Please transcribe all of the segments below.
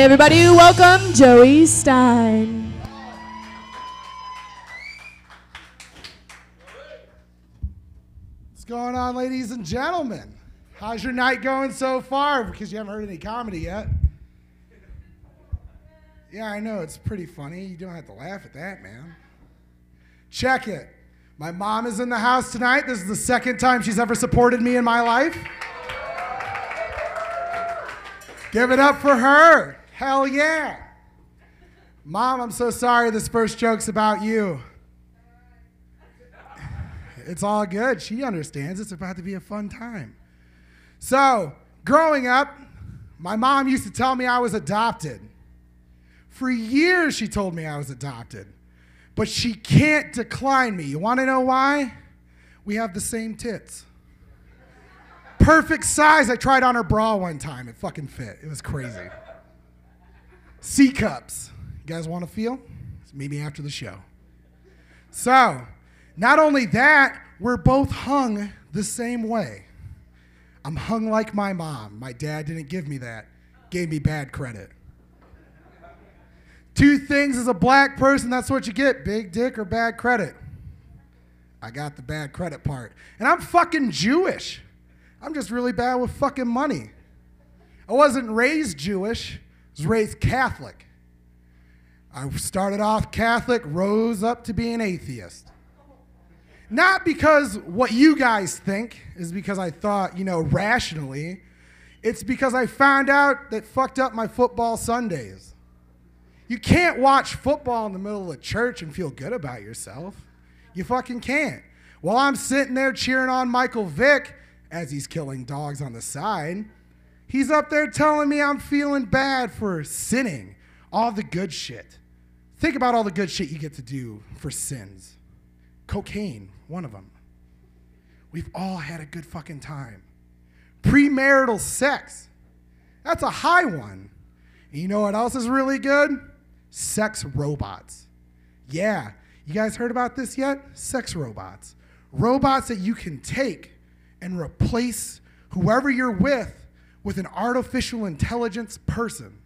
Everybody, welcome Joey Stein. What's going on, ladies and gentlemen? How's your night going so far? Because you haven't heard any comedy yet. Yeah, I know, it's pretty funny. You don't have to laugh at that, man. Check it. My mom is in the house tonight. This is the second time she's ever supported me in my life. Give it up for her. Hell yeah. Mom, I'm so sorry this first joke's about you. It's all good. She understands. It's about to be a fun time. So, growing up, my mom used to tell me I was adopted. For years, she told me I was adopted. But she can't decline me. You want to know why? We have the same tits. Perfect size. I tried on her bra one time. It fucking fit. It was crazy. C cups. You guys want to feel? Maybe after the show. So, not only that, we're both hung the same way. I'm hung like my mom. My dad didn't give me that, gave me bad credit. Two things as a black person, that's what you get big dick or bad credit. I got the bad credit part. And I'm fucking Jewish. I'm just really bad with fucking money. I wasn't raised Jewish, was raised Catholic. I started off Catholic, rose up to be an atheist. Not because what you guys think is because I thought, you know, rationally. It's because I found out that fucked up my football Sundays. You can't watch football in the middle of church and feel good about yourself. You fucking can't. While I'm sitting there cheering on Michael Vick as he's killing dogs on the side, he's up there telling me I'm feeling bad for sinning. All the good shit. Think about all the good shit you get to do for sins. Cocaine, one of them. We've all had a good fucking time. Premarital sex, that's a high one. And you know what else is really good? Sex robots. Yeah, you guys heard about this yet? Sex robots. Robots that you can take and replace whoever you're with with an artificial intelligence person.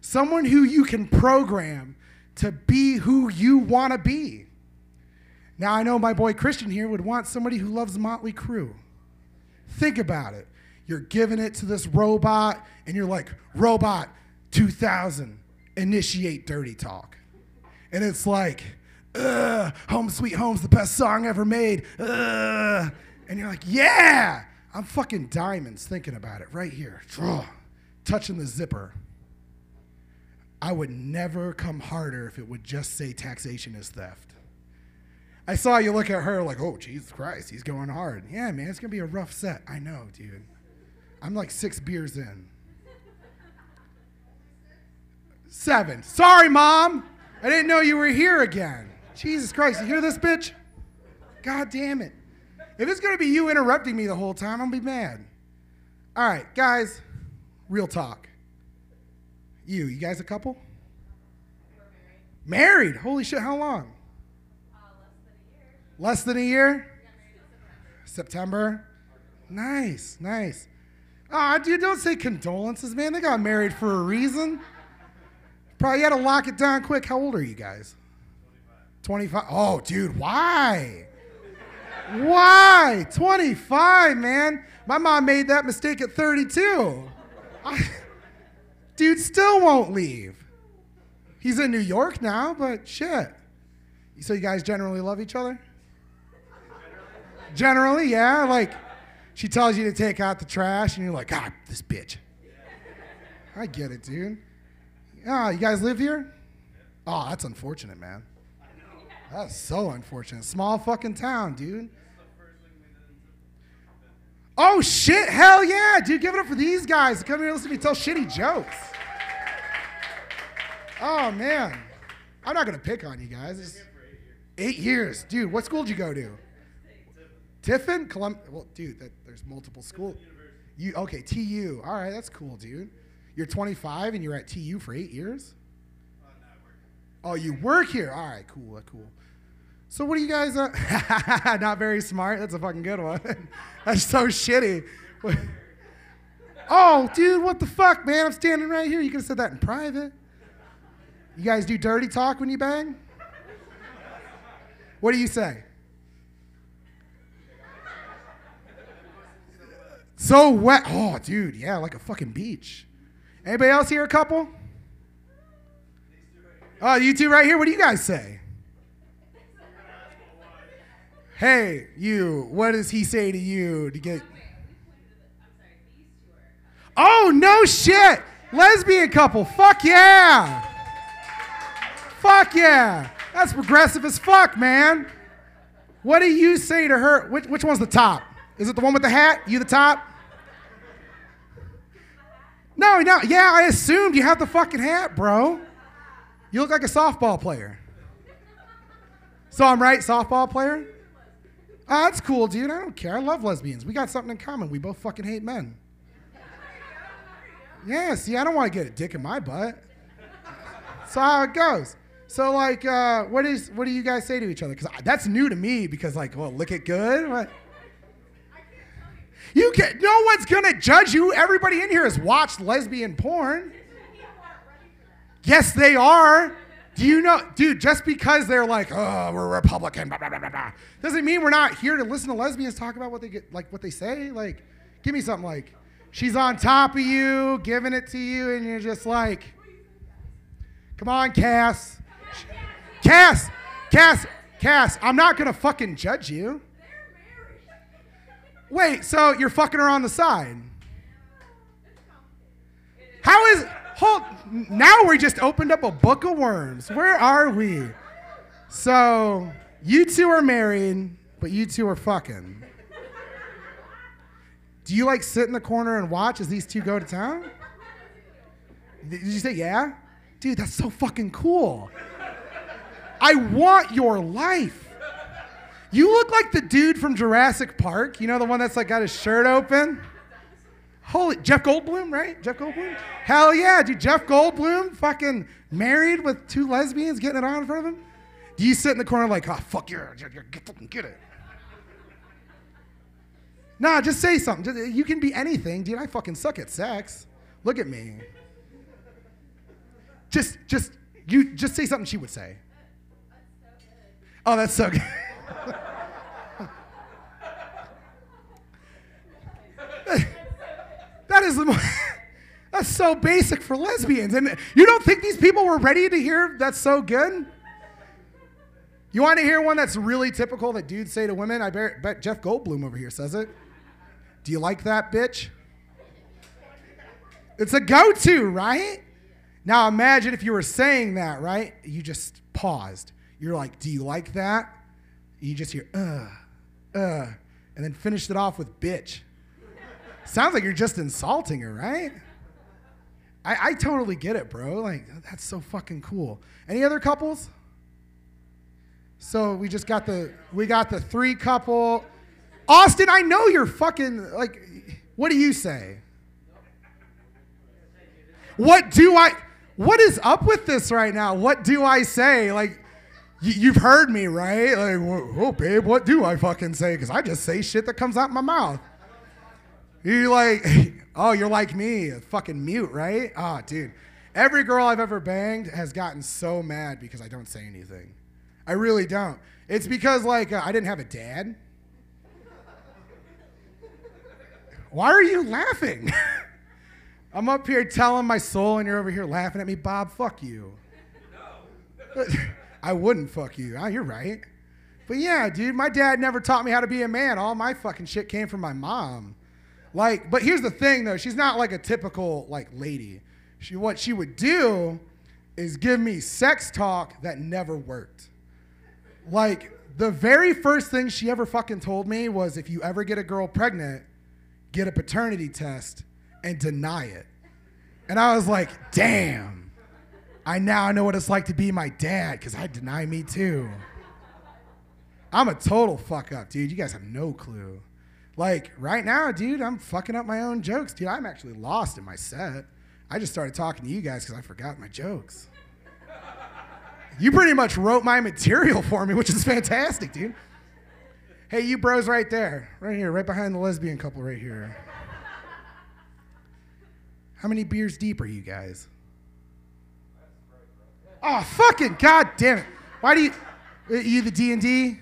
Someone who you can program to be who you want to be. Now, I know my boy Christian here would want somebody who loves Motley Crue. Think about it. You're giving it to this robot, and you're like, Robot 2000, initiate dirty talk. And it's like, Ugh, Home Sweet Home's the best song ever made. Ugh. And you're like, Yeah, I'm fucking diamonds thinking about it right here. Touching the zipper. I would never come harder if it would just say taxation is theft. I saw you look at her like, oh, Jesus Christ, he's going hard. Yeah, man, it's going to be a rough set. I know, dude. I'm like six beers in. Seven. Sorry, Mom. I didn't know you were here again. Jesus Christ, you hear this, bitch? God damn it. If it's going to be you interrupting me the whole time, I'm going to be mad. All right, guys, real talk. You, you guys a couple? Married. married. Holy shit, how long? Less than a year? Less than a year? September? Nice, nice. Ah, dude, don't say condolences, man. They got married for a reason. Probably had to lock it down quick. How old are you guys? 25. 25. Oh, dude, why? Why? 25, man. My mom made that mistake at 32. I, dude still won't leave. He's in New York now, but shit. So you guys generally love each other? Generally, yeah. Like, she tells you to take out the trash, and you're like, God, this bitch. I get it, dude. Ah, you guys live here? Oh, that's unfortunate, man. That's so unfortunate. Small fucking town, dude. Oh shit! Hell yeah, dude! Give it up for these guys. Come here and listen to me tell shitty jokes. Oh man, I'm not gonna pick on you guys. It's eight years, dude. What school did you go to? Tiffin, Colum. Well, dude, that, there's multiple schools. You okay? TU. All right, that's cool, dude. You're 25 and you're at TU for eight years. Oh, you work here. All right, cool, cool. So what do you guys? Uh, not very smart. That's a fucking good one. That's so shitty. Oh, dude, what the fuck, man? I'm standing right here. You could have said that in private. You guys do dirty talk when you bang? What do you say? So wet. Oh, dude, yeah, like a fucking beach. Anybody else here a couple? Oh, you two right here. What do you guys say? Hey, you, what does he say to you to get. Oh, no shit. Lesbian couple. Fuck yeah. Fuck yeah. That's progressive as fuck, man. What do you say to her? Which, which one's the top? Is it the one with the hat? You the top? No, no. Yeah, I assumed you have the fucking hat, bro. You look like a softball player. So I'm right, softball player? Oh, that's cool, dude. I don't care. I love lesbians. We got something in common. We both fucking hate men. Yeah, see, I don't want to get a dick in my butt. That's how it goes. So, like, uh, what is what do you guys say to each other? Because that's new to me. Because, like, well, look at good. What? You can No one's gonna judge you. Everybody in here has watched lesbian porn. Yes, they are. Do you know, dude? Just because they're like, oh, we're Republican, blah, blah, blah, blah, doesn't mean we're not here to listen to lesbians talk about what they get, like what they say. Like, give me something like, she's on top of you, giving it to you, and you're just like, come on, Cass, Cass, Cass, Cass. I'm not gonna fucking judge you. Wait, so you're fucking her on the side? How is? Hold. Now we just opened up a book of worms. Where are we? So you two are married, but you two are fucking. Do you like sit in the corner and watch as these two go to town? Did you say yeah? Dude, that's so fucking cool. I want your life. You look like the dude from Jurassic Park. You know the one that's like got his shirt open? Holy Jeff Goldblum, right? Jeff Goldblum? Hell yeah, dude. Jeff Goldblum, fucking married with two lesbians, getting it on in front of him. Do you sit in the corner like, oh fuck yeah, get fucking get it? Nah, just say something. You can be anything, dude. I fucking suck at sex. Look at me. Just, just, you just say something she would say. Oh, that's so good. that is the most, that's so basic for lesbians. And you don't think these people were ready to hear that's so good? You want to hear one that's really typical that dudes say to women? I bet Jeff Goldblum over here says it. Do you like that, bitch? It's a go to, right? Now imagine if you were saying that, right? You just paused. You're like, do you like that? You just hear, uh, uh, and then finished it off with bitch. Sounds like you're just insulting her, right? I, I totally get it, bro. Like, that's so fucking cool. Any other couples? So we just got the we got the three couple. Austin, I know you're fucking like what do you say? What do I what is up with this right now? What do I say? Like you've heard me, right? Like, oh, babe, what do I fucking say? Because I just say shit that comes out my mouth. You like, oh, you're like me, fucking mute, right? Oh, dude. Every girl I've ever banged has gotten so mad because I don't say anything. I really don't. It's because, like, uh, I didn't have a dad. Why are you laughing? I'm up here telling my soul, and you're over here laughing at me. Bob, fuck you. No. I wouldn't fuck you. Oh, you're right. But yeah, dude, my dad never taught me how to be a man. All my fucking shit came from my mom. Like, but here's the thing though, she's not like a typical like lady. She what she would do is give me sex talk that never worked. Like the very first thing she ever fucking told me was if you ever get a girl pregnant, get a paternity test and deny it. And I was like, damn. I now know what it's like to be my dad because I deny me too. I'm a total fuck up, dude. You guys have no clue. Like right now, dude, I'm fucking up my own jokes, dude. I'm actually lost in my set. I just started talking to you guys because I forgot my jokes. You pretty much wrote my material for me, which is fantastic, dude. Hey, you bros right there, right here, right behind the lesbian couple right here. How many beers deep are you guys? Oh, fucking god damn it. Why do you uh, you the D&D?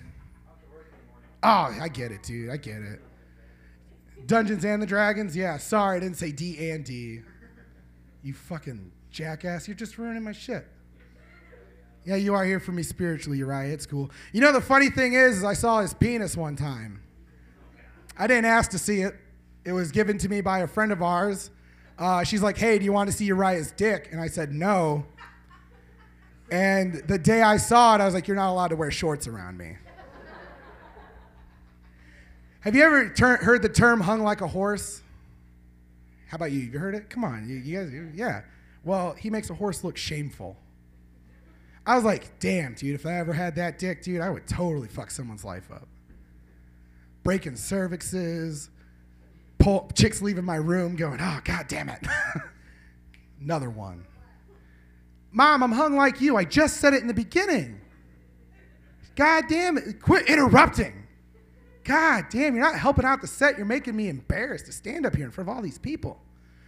Oh, I get it, dude. I get it. Dungeons and the Dragons? Yeah, sorry, I didn't say D and D. You fucking jackass. You're just ruining my shit. Yeah, you are here for me spiritually, Uriah. It's cool. You know, the funny thing is, is I saw his penis one time. I didn't ask to see it. It was given to me by a friend of ours. Uh, she's like, hey, do you want to see Uriah's dick? And I said, no. And the day I saw it, I was like, you're not allowed to wear shorts around me. Have you ever ter- heard the term hung like a horse? How about you? You heard it? Come on, you, you guys, yeah. Well, he makes a horse look shameful. I was like, damn, dude, if I ever had that dick, dude, I would totally fuck someone's life up. Breaking cervixes, pull, chicks leaving my room going, oh, god damn it. Another one. Mom, I'm hung like you. I just said it in the beginning. God damn it. Quit interrupting. God damn, you're not helping out the set. You're making me embarrassed to stand up here in front of all these people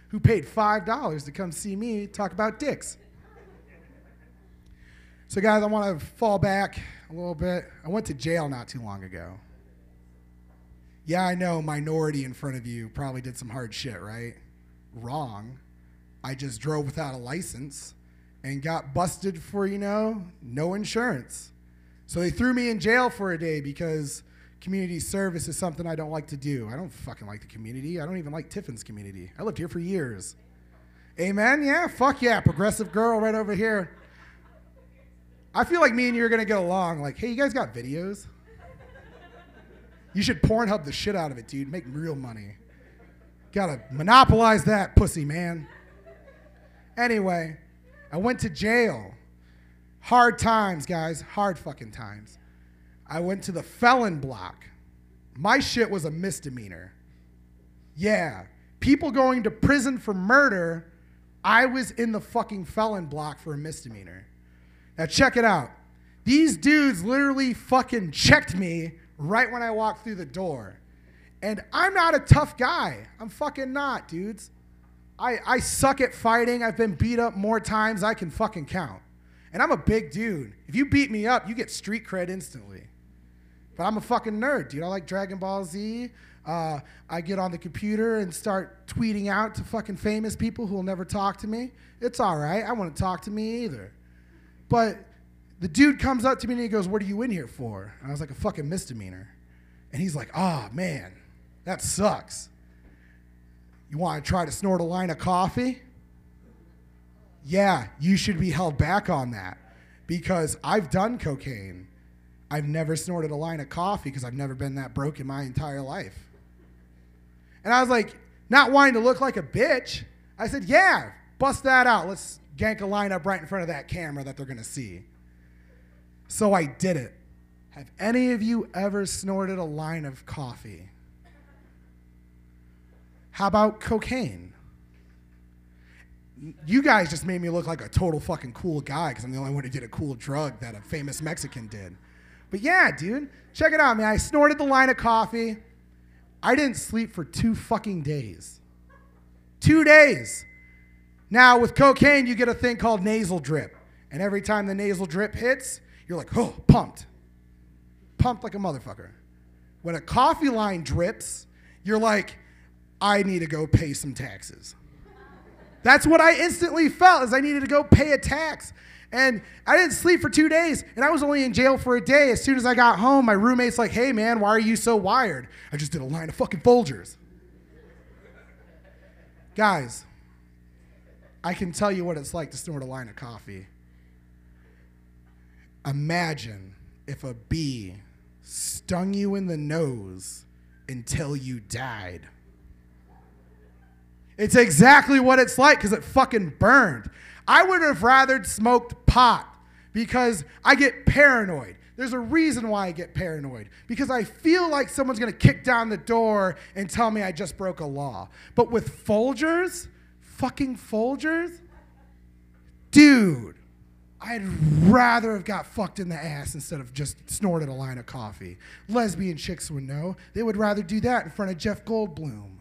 who paid $5 to come see me talk about dicks. So, guys, I want to fall back a little bit. I went to jail not too long ago. Yeah, I know, minority in front of you probably did some hard shit, right? Wrong. I just drove without a license and got busted for, you know, no insurance. So they threw me in jail for a day because community service is something I don't like to do. I don't fucking like the community. I don't even like Tiffin's community. I lived here for years. Amen? Yeah, fuck yeah. Progressive girl right over here. I feel like me and you are gonna get along. Like, hey, you guys got videos? You should Pornhub the shit out of it, dude. Make real money. Gotta monopolize that pussy, man. Anyway, I went to jail. Hard times, guys. Hard fucking times. I went to the felon block. My shit was a misdemeanor. Yeah. People going to prison for murder, I was in the fucking felon block for a misdemeanor. Now, check it out. These dudes literally fucking checked me right when I walked through the door. And I'm not a tough guy. I'm fucking not, dudes. I, I suck at fighting. I've been beat up more times I can fucking count. And I'm a big dude. If you beat me up, you get street cred instantly. But I'm a fucking nerd, dude. I like Dragon Ball Z. Uh, I get on the computer and start tweeting out to fucking famous people who will never talk to me. It's all right. I wouldn't talk to me either. But the dude comes up to me and he goes, What are you in here for? And I was like, A fucking misdemeanor. And he's like, Oh, man, that sucks. You want to try to snort a line of coffee? Yeah, you should be held back on that because I've done cocaine. I've never snorted a line of coffee because I've never been that broke in my entire life. And I was like, not wanting to look like a bitch, I said, Yeah, bust that out. Let's gank a line up right in front of that camera that they're going to see. So I did it. Have any of you ever snorted a line of coffee? How about cocaine? You guys just made me look like a total fucking cool guy because I'm the only one who did a cool drug that a famous Mexican did. But yeah, dude, check it out, man. I snorted the line of coffee. I didn't sleep for two fucking days. Two days. Now, with cocaine, you get a thing called nasal drip. And every time the nasal drip hits, you're like, oh, pumped. Pumped like a motherfucker. When a coffee line drips, you're like, I need to go pay some taxes. That's what I instantly felt is I needed to go pay a tax. And I didn't sleep for two days, and I was only in jail for a day. As soon as I got home, my roommate's like, hey man, why are you so wired? I just did a line of fucking Folgers. Guys, I can tell you what it's like to snort a line of coffee. Imagine if a bee stung you in the nose until you died. It's exactly what it's like because it fucking burned. I would have rather smoked pot because I get paranoid. There's a reason why I get paranoid because I feel like someone's gonna kick down the door and tell me I just broke a law. But with Folgers, fucking Folgers, dude, I'd rather have got fucked in the ass instead of just snorted a line of coffee. Lesbian chicks would know. They would rather do that in front of Jeff Goldblum.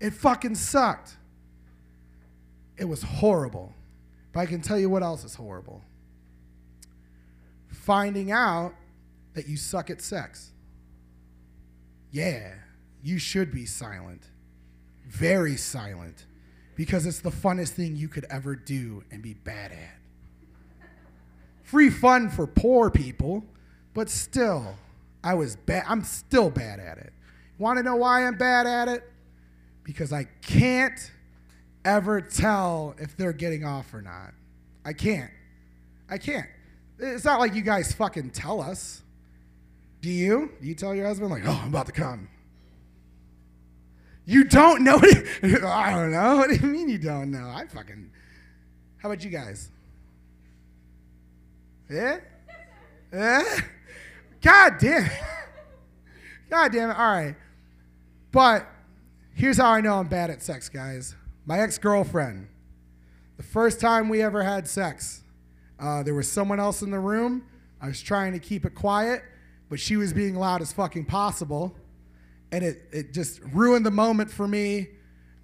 It fucking sucked. It was horrible. But I can tell you what else is horrible finding out that you suck at sex. Yeah, you should be silent. Very silent. Because it's the funnest thing you could ever do and be bad at. Free fun for poor people, but still, I was bad. I'm still bad at it. Want to know why I'm bad at it? Because I can't ever tell if they're getting off or not. I can't. I can't. It's not like you guys fucking tell us. Do you? Do you tell your husband, like, oh, I'm about to come? You don't know? I don't know. What do you mean you don't know? I fucking. How about you guys? Yeah? Yeah? God damn. God damn it. All right. But here's how I know I'm bad at sex, guys. My ex girlfriend, the first time we ever had sex, uh, there was someone else in the room. I was trying to keep it quiet, but she was being loud as fucking possible. And it, it just ruined the moment for me.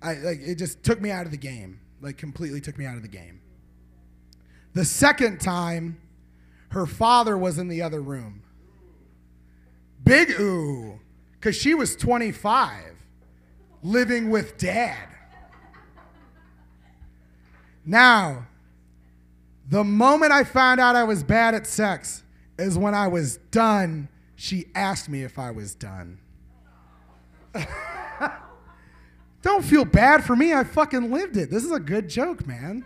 I, like, it just took me out of the game, like, completely took me out of the game. The second time, her father was in the other room. Big ooh, because she was 25, living with dad. Now, the moment I found out I was bad at sex is when I was done, she asked me if I was done. Don't feel bad for me. I fucking lived it. This is a good joke, man.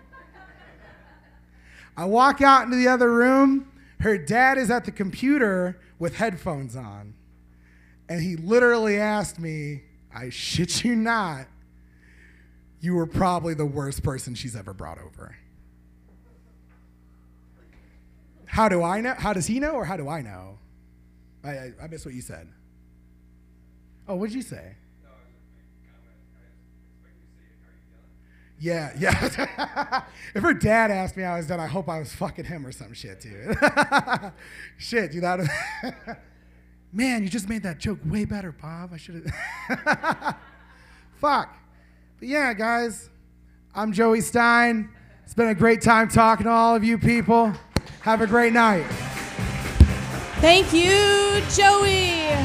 I walk out into the other room. Her dad is at the computer with headphones on. And he literally asked me, I shit you not, you were probably the worst person she's ever brought over. How do I know? How does he know, or how do I know? I, I, I missed what you said. Oh, what did you say? Yeah, yeah. if her dad asked me how I was done, I hope I was fucking him or some shit, dude. shit, dude. That Man, you just made that joke way better, Bob. I should have. Fuck. But yeah, guys, I'm Joey Stein. It's been a great time talking to all of you people. Have a great night. Thank you, Joey.